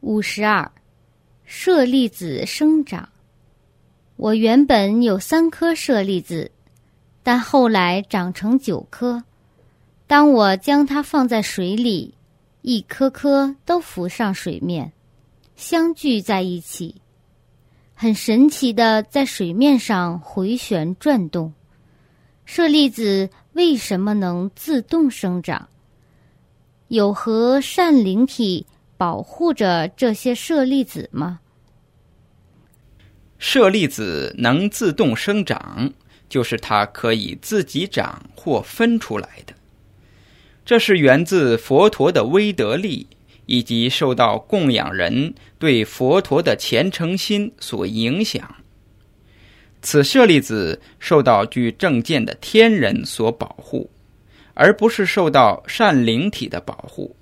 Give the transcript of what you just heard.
五十二，舍利子生长。我原本有三颗舍利子，但后来长成九颗。当我将它放在水里，一颗颗都浮上水面，相聚在一起，很神奇的在水面上回旋转动。舍利子为什么能自动生长？有何善灵体保护着这些舍利子吗？舍利子能自动生长，就是它可以自己长或分出来的。这是源自佛陀的威德力，以及受到供养人对佛陀的虔诚心所影响。此舍利子受到具正见的天人所保护，而不是受到善灵体的保护。